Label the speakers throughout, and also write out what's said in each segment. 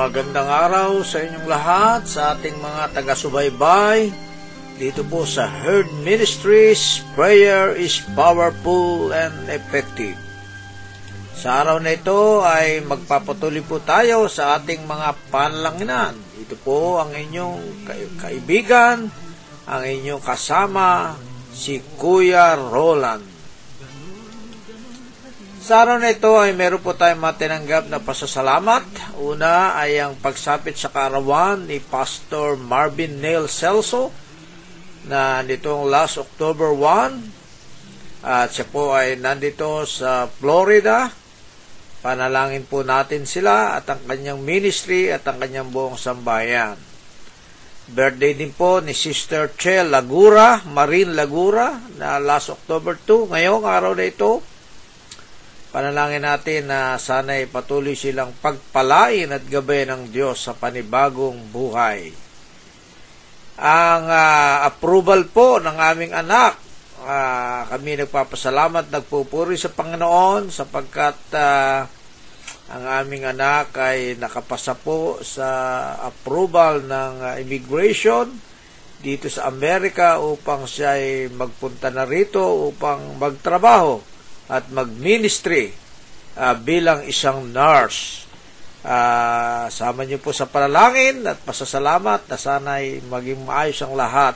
Speaker 1: Magandang araw sa inyong lahat, sa ating mga taga-subaybay. Dito po sa Herd Ministries, prayer is powerful and effective. Sa araw na ito ay magpapatuloy po tayo sa ating mga panlanginan. Ito po ang inyong kaibigan, ang inyong kasama, si Kuya Roland. Sa araw na ito ay meron po tayong matinanggap na pasasalamat. Una ay ang pagsapit sa kaarawan ni Pastor Marvin Neil Celso na nitong last October 1 at siya po ay nandito sa Florida. Panalangin po natin sila at ang kanyang ministry at ang kanyang buong sambayan. Birthday din po ni Sister Che Lagura, Marine Lagura, na last October 2. Ngayong araw na ito, Panalangin natin na sana'y patuloy silang pagpalain at gabay ng Diyos sa panibagong buhay. Ang uh, approval po ng aming anak, uh, kami nagpapasalamat, nagpupuri sa Panginoon sapagkat uh, ang aming anak ay nakapasa po sa approval ng uh, immigration dito sa Amerika upang siya ay magpunta na rito upang magtrabaho at mag-ministry uh, bilang isang nurse. Uh, sama niyo po sa panalangin at pasasalamat na sana'y maging maayos ang lahat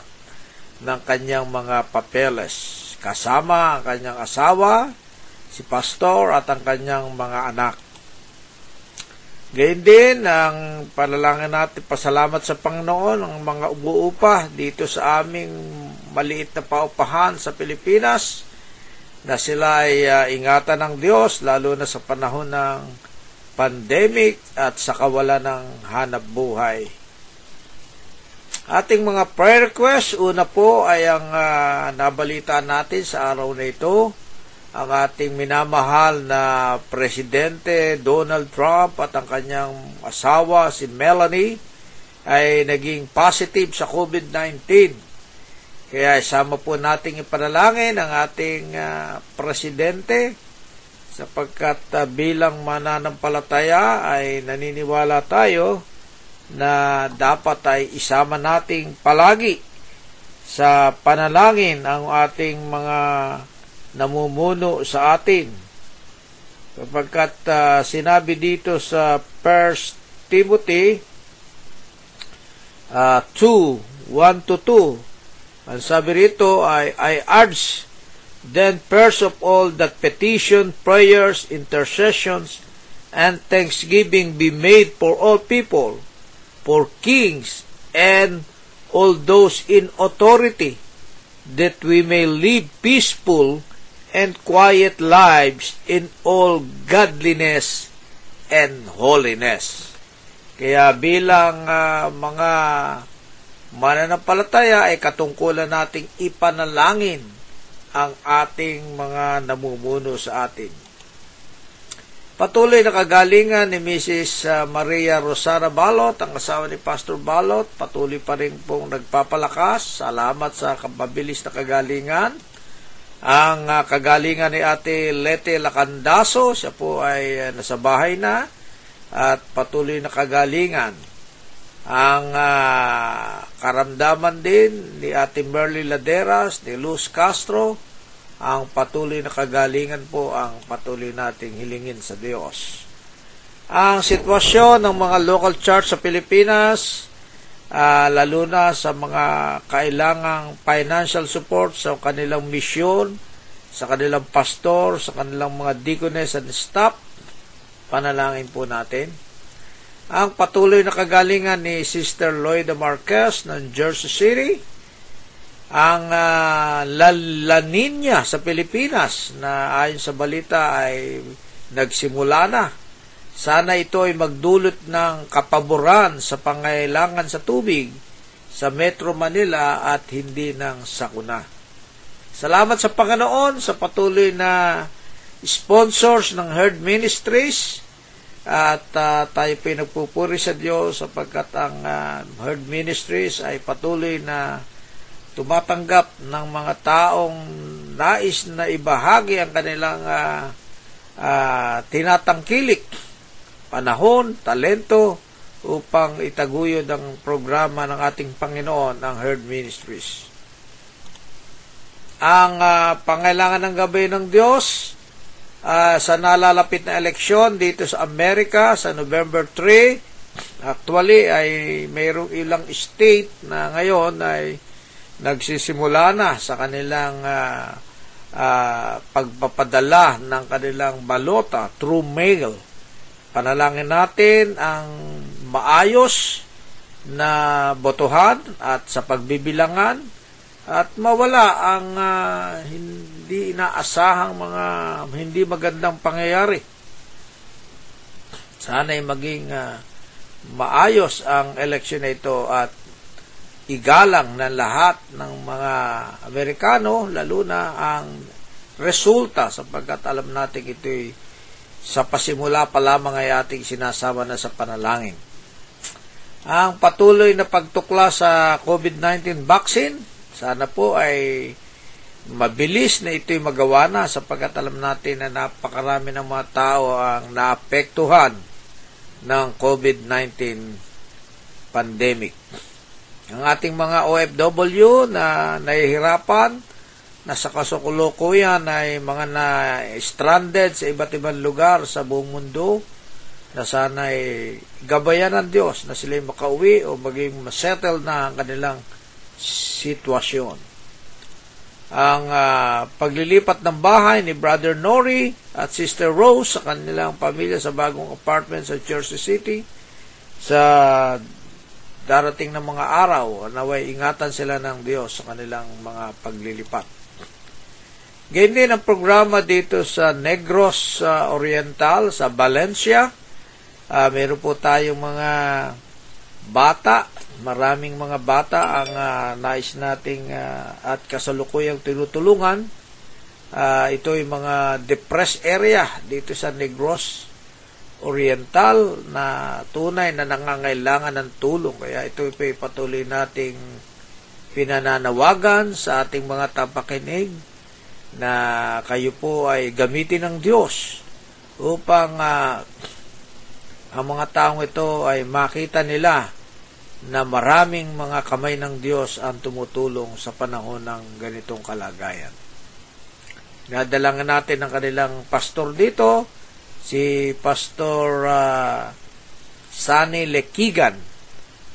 Speaker 1: ng kanyang mga papeles. Kasama ang kanyang asawa, si pastor at ang kanyang mga anak. Gayun din ang panalangin natin, pasalamat sa Panginoon, ang mga umuupa dito sa aming maliit na paupahan sa Pilipinas na sila ay uh, ingatan ng Diyos lalo na sa panahon ng pandemic at sa kawalan ng hanap buhay. Ating mga prayer request, una po ay ang uh, nabalita natin sa araw na ito, ang ating minamahal na Presidente Donald Trump at ang kanyang asawa si Melanie ay naging positive sa COVID-19 kaya isama po nating ipanalangin ang ating uh, presidente sapagkat uh, bilang mananampalataya ay naniniwala tayo na dapat ay isama nating palagi sa panalangin ang ating mga namumuno sa atin. Sapagkat uh, sinabi dito sa 1 Timothy uh, 2, 1 to 2, ang sabi rito ay, I urge then first of all that petition, prayers, intercessions, and thanksgiving be made for all people, for kings, and all those in authority, that we may live peaceful and quiet lives in all godliness and holiness. Kaya bilang uh, mga mananampalataya ay katungkulan nating ipanalangin ang ating mga namumuno sa atin. Patuloy na kagalingan ni Mrs. Ah, Maria Rosara Balot, ang asawa ni Pastor Balot, patuloy pa rin pong nagpapalakas. Salamat sa kapabilis na kagalingan. Ang uh, kagalingan ni Ate Lete Lacandaso, siya po ay uh, nasa bahay na at patuloy na kagalingan ang uh, karamdaman din ni Ate Merly Laderas, ni Luz Castro, ang patuloy na kagalingan po ang patuloy nating hilingin sa Diyos. Ang sitwasyon ng mga local church sa Pilipinas, uh, lalo na sa mga kailangang financial support sa kanilang misyon, sa kanilang pastor, sa kanilang mga deaconess and staff, panalangin po natin ang patuloy na kagalingan ni Sister Lloyda Marquez ng Jersey City, ang uh, La, La Nina sa Pilipinas na ayon sa balita ay nagsimula na. Sana ito ay magdulot ng kapaboran sa pangailangan sa tubig sa Metro Manila at hindi ng sakuna. Salamat sa Panginoon sa patuloy na sponsors ng Herd Ministries at uh, tayo po nagpupuri sa Diyos sapagkat ang uh, herd ministries ay patuloy na tumatanggap ng mga taong nais na ibahagi ang kanilang uh, uh, tinatangkilik, panahon, talento upang itaguyod ang programa ng ating Panginoon, ang Herd Ministries. Ang uh, pangailangan ng gabi ng Diyos uh, sa nalalapit na eleksyon dito sa Amerika sa November 3, actually ay mayroong ilang state na ngayon ay nagsisimula na sa kanilang uh, uh, pagpapadala ng kanilang balota through mail. Panalangin natin ang maayos na botohan at sa pagbibilangan at mawala ang uh, hindi inaasahang mga hindi magandang pangyayari. Sana'y maging uh, maayos ang eleksyon na ito at igalang ng lahat ng mga Amerikano, lalo na ang resulta sapagkat alam natin ito'y sa pasimula pa lamang ay ating sinasama na sa panalangin. Ang patuloy na pagtukla sa COVID-19 vaccine, sana po ay mabilis na ito'y magawa na sapagkat alam natin na napakarami ng mga tao ang naapektuhan ng COVID-19 pandemic. Ang ating mga OFW na nahihirapan, nasa kasukulukuyan ay mga na stranded sa iba't ibang lugar sa buong mundo, na sana ay gabayan ng Diyos na sila makauwi o maging masettle na ang kanilang sitwasyon. Ang uh, paglilipat ng bahay ni Brother Nori at Sister Rose sa kanilang pamilya sa bagong apartment sa Jersey City sa darating ng mga araw naway ingatan sila ng Diyos sa kanilang mga paglilipat. Ganyan din ang programa dito sa Negros uh, Oriental sa Valencia Uh, meron po tayong mga bata, maraming mga bata ang uh, nais nating uh, at kasalukuyang tinutulungan. Uh, ito yung mga depressed area dito sa Negros Oriental na tunay na nangangailangan ng tulong. Kaya ito po patuloy nating pinananawagan sa ating mga tapakinig na kayo po ay gamitin ng Diyos upang uh, ang mga taong ito ay makita nila na maraming mga kamay ng Diyos ang tumutulong sa panahon ng ganitong kalagayan. Nadalangan natin ang kanilang pastor dito, si Pastor uh, Sani Lekigan,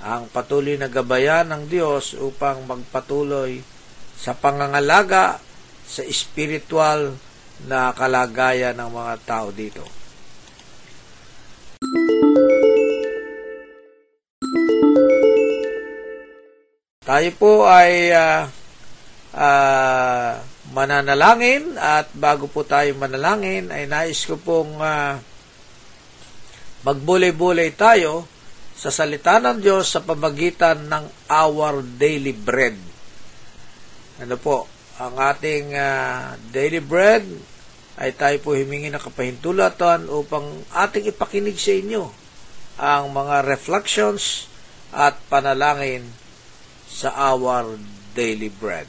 Speaker 1: ang patuloy na gabayan ng Diyos upang magpatuloy sa pangangalaga sa espiritual na kalagayan ng mga tao dito. Tayo po ay uh, uh, mananalangin at bago po tayo manalangin ay nais ko pong uh, magbulay-bulay tayo sa salita ng Diyos sa pamagitan ng our daily bread. Ano po, ang ating uh, daily bread ay tayo po himingi ng kapahintulatan upang ating ipakinig sa inyo ang mga reflections at panalangin sa our daily bread.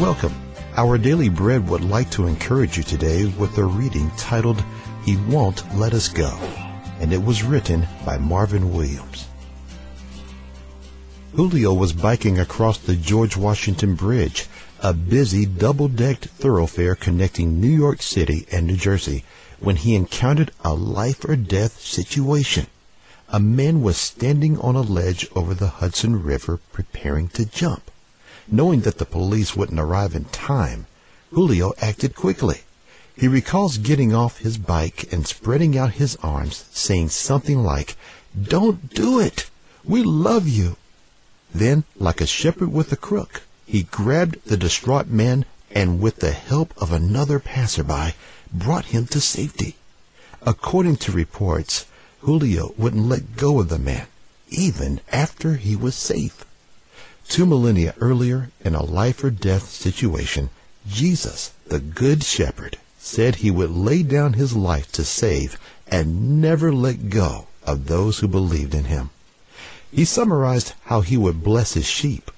Speaker 2: Welcome. Our Daily Bread would like to encourage you today with a reading titled, He Won't Let Us Go, and it was written by Marvin Williams. Julio was biking across the George Washington Bridge a busy double-decked thoroughfare connecting New York City and New Jersey when he encountered a life or death situation. A man was standing on a ledge over the Hudson River preparing to jump. Knowing that the police wouldn't arrive in time, Julio acted quickly. He recalls getting off his bike and spreading out his arms, saying something like, Don't do it! We love you! Then, like a shepherd with a crook, he grabbed the distraught man and with the help of another passerby brought him to safety. According to reports, Julio wouldn't let go of the man, even after he was safe. Two millennia earlier, in a life or death situation, Jesus, the Good Shepherd, said he would lay down his life to save and never let go of those who believed in him. He summarized how he would bless his sheep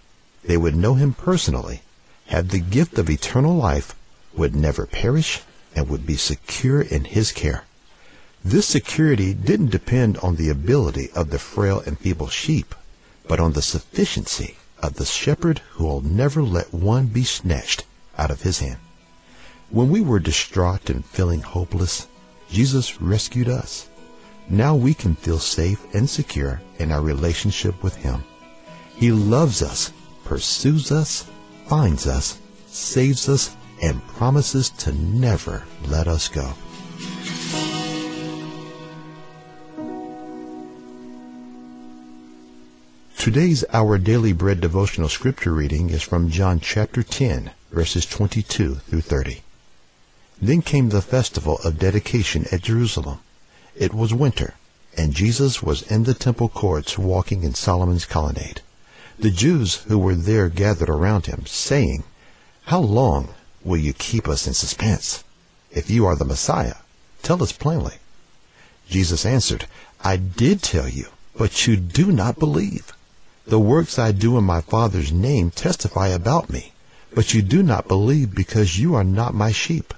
Speaker 2: they would know him personally, have the gift of eternal life would never perish and would be secure in his care. This security didn't depend on the ability of the frail and feeble sheep, but on the sufficiency of the shepherd who will never let one be snatched out of his hand. When we were distraught and feeling hopeless, Jesus rescued us. Now we can feel safe and secure in our relationship with him. He loves us, pursues us, finds us, saves us, and promises to never let us go. Today's Our Daily Bread devotional scripture reading is from John chapter 10, verses 22 through 30. Then came the festival of dedication at Jerusalem. It was winter, and Jesus was in the temple courts walking in Solomon's colonnade. The Jews who were there gathered around him, saying, How long will you keep us in suspense? If you are the Messiah, tell us plainly. Jesus answered, I did tell you, but you do not believe. The works I do in my Father's name testify about me, but you do not believe because you are not my sheep.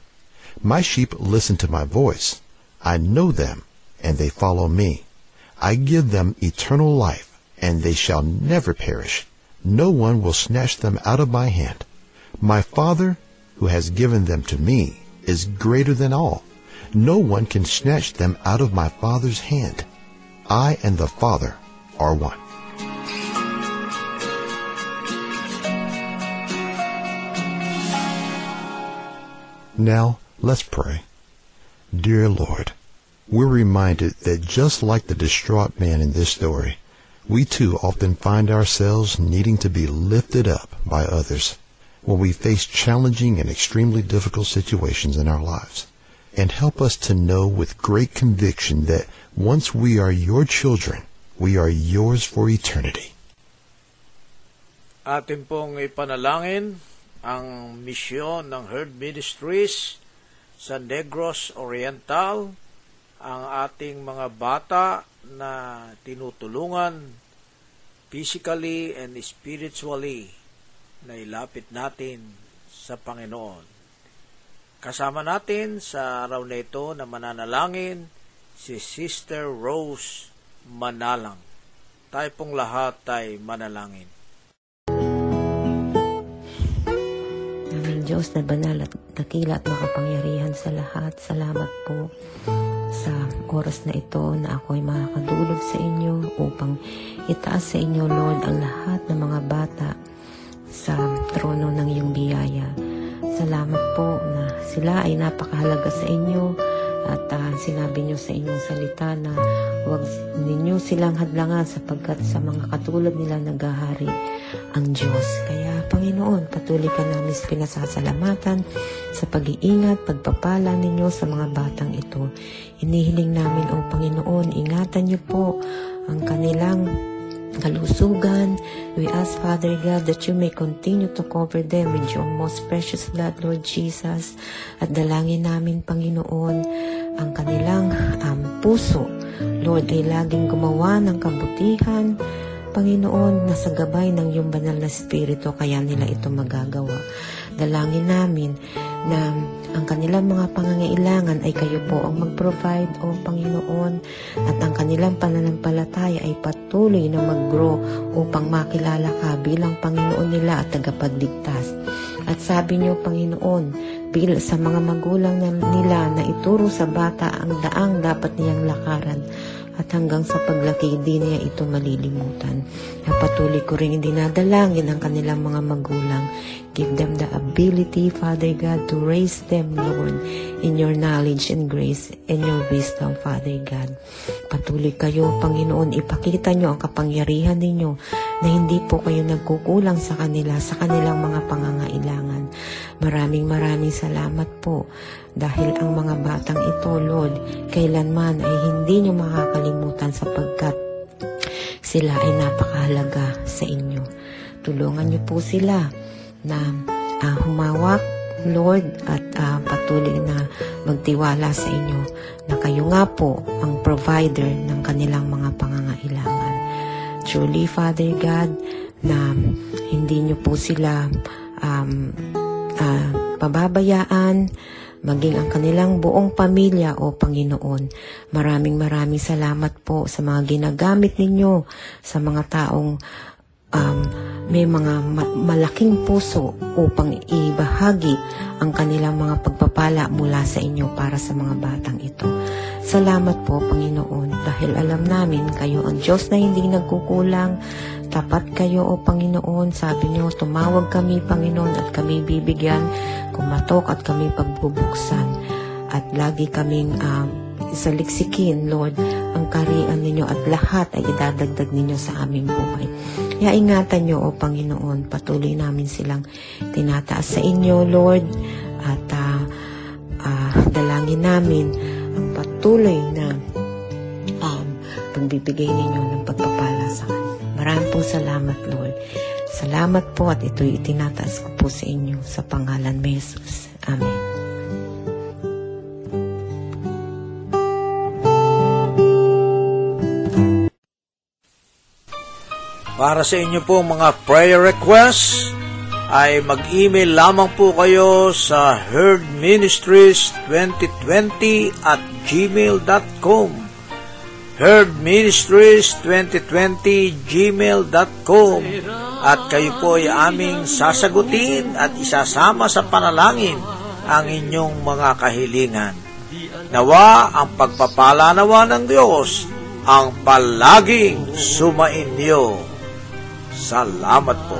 Speaker 2: My sheep listen to my voice. I know them, and they follow me. I give them eternal life, and they shall never perish. No one will snatch them out of my hand. My Father, who has given them to me, is greater than all. No one can snatch them out of my Father's hand. I and the Father are one. Now, let's pray. Dear Lord, we're reminded that just like the distraught man in this story, we too often find ourselves needing to be lifted up by others when we face challenging and extremely difficult situations in our lives. And help us to know with great conviction that once we are your children, we are yours for eternity.
Speaker 1: Atin pong ipanalangin ang misyon ng Herd Ministries sa Negros Oriental, ang ating mga bata na tinutulungan physically and spiritually na ilapit natin sa Panginoon. Kasama natin sa araw na ito na mananalangin si Sister Rose Manalang. Tayo pong lahat ay manalangin.
Speaker 3: Diyos na banal at dakila at makapangyarihan sa lahat. Salamat po sa oras na ito na ako ay makakadulog sa inyo upang itaas sa inyo, Lord, ang lahat ng mga bata sa trono ng iyong biyaya. Salamat po na sila ay napakahalaga sa inyo at uh, sinabi niyo sa inyong salita na huwag ninyo silang hadlangan sapagkat sa mga katulad nila nagahari ang Diyos. Kaya Panginoon, patuloy ka namin pinasasalamatan sa pag-iingat, pagpapala ninyo sa mga batang ito. Inihiling namin, O Panginoon, ingatan niyo po ang kanilang kalusugan. We ask, Father God, that you may continue to cover them with your most precious blood, Lord Jesus. At dalangin namin, Panginoon, ang kanilang um, puso. Lord, ay laging gumawa ng kabutihan, Panginoon, nasa gabay ng iyong banal na spirito, kaya nila ito magagawa. Dalangin namin na ang kanilang mga pangangailangan ay kayo po ang mag-provide, O Panginoon, at ang kanilang pananampalataya ay patuloy na mag-grow upang makilala ka bilang Panginoon nila at tagapagligtas. At sabi niyo, Panginoon, bil sa mga magulang nila na ituro sa bata ang daang dapat niyang lakaran at hanggang sa paglaki di niya ito malilimutan. Napatuloy ko rin dinadalangin ang kanilang mga magulang. Give them the ability, Father God, to raise them, Lord, in your knowledge and grace and your wisdom, Father God. Patuloy kayo, Panginoon, ipakita nyo ang kapangyarihan ninyo na hindi po kayo nagkukulang sa kanila, sa kanilang mga pangangailangan. Maraming maraming salamat po dahil ang mga batang ito, Lord, kailanman ay hindi nyo makakalimutan sapagkat sila ay napakahalaga sa inyo. Tulungan niyo po sila na uh, humawak, Lord, at uh, patuloy na magtiwala sa inyo na kayo nga po ang provider ng kanilang mga pangangailangan. Truly, Father God, na hindi niyo po sila um, ah, pababayaan, maging ang kanilang buong pamilya o Panginoon. Maraming maraming salamat po sa mga ginagamit ninyo sa mga taong um, may mga ma- malaking puso upang ibahagi ang kanilang mga pagpapala mula sa inyo para sa mga batang ito. Salamat po, Panginoon, dahil alam namin kayo ang Diyos na hindi nagkukulang. Tapat kayo, O Panginoon. Sabi niyo, tumawag kami, Panginoon, at kami bibigyan. Kumatok at kami pagbubuksan. At lagi kaming um, saliksikin, Lord, ang karian ninyo at lahat ay idadagdag ninyo sa aming buhay. Kaya ingatan nyo, O Panginoon, patuloy namin silang tinataas sa inyo, Lord, at ah, ah, dalangin namin ang patuloy na um, pagbibigay ninyo ng pagpapala sa kanila. Maraming pong salamat, Lord. Salamat po at ito'y itinataas ko po sa inyo sa pangalan ni Jesus. Amen.
Speaker 1: Para sa inyo po mga prayer requests, ay mag-email lamang po kayo sa herdministries2020 at gmail.com herdministries2020 gmail.com at kayo po ay aming sasagutin at isasama sa panalangin ang inyong mga kahilingan. Nawa ang pagpapala nawa ng Diyos ang palaging sumainyo. Salamat po.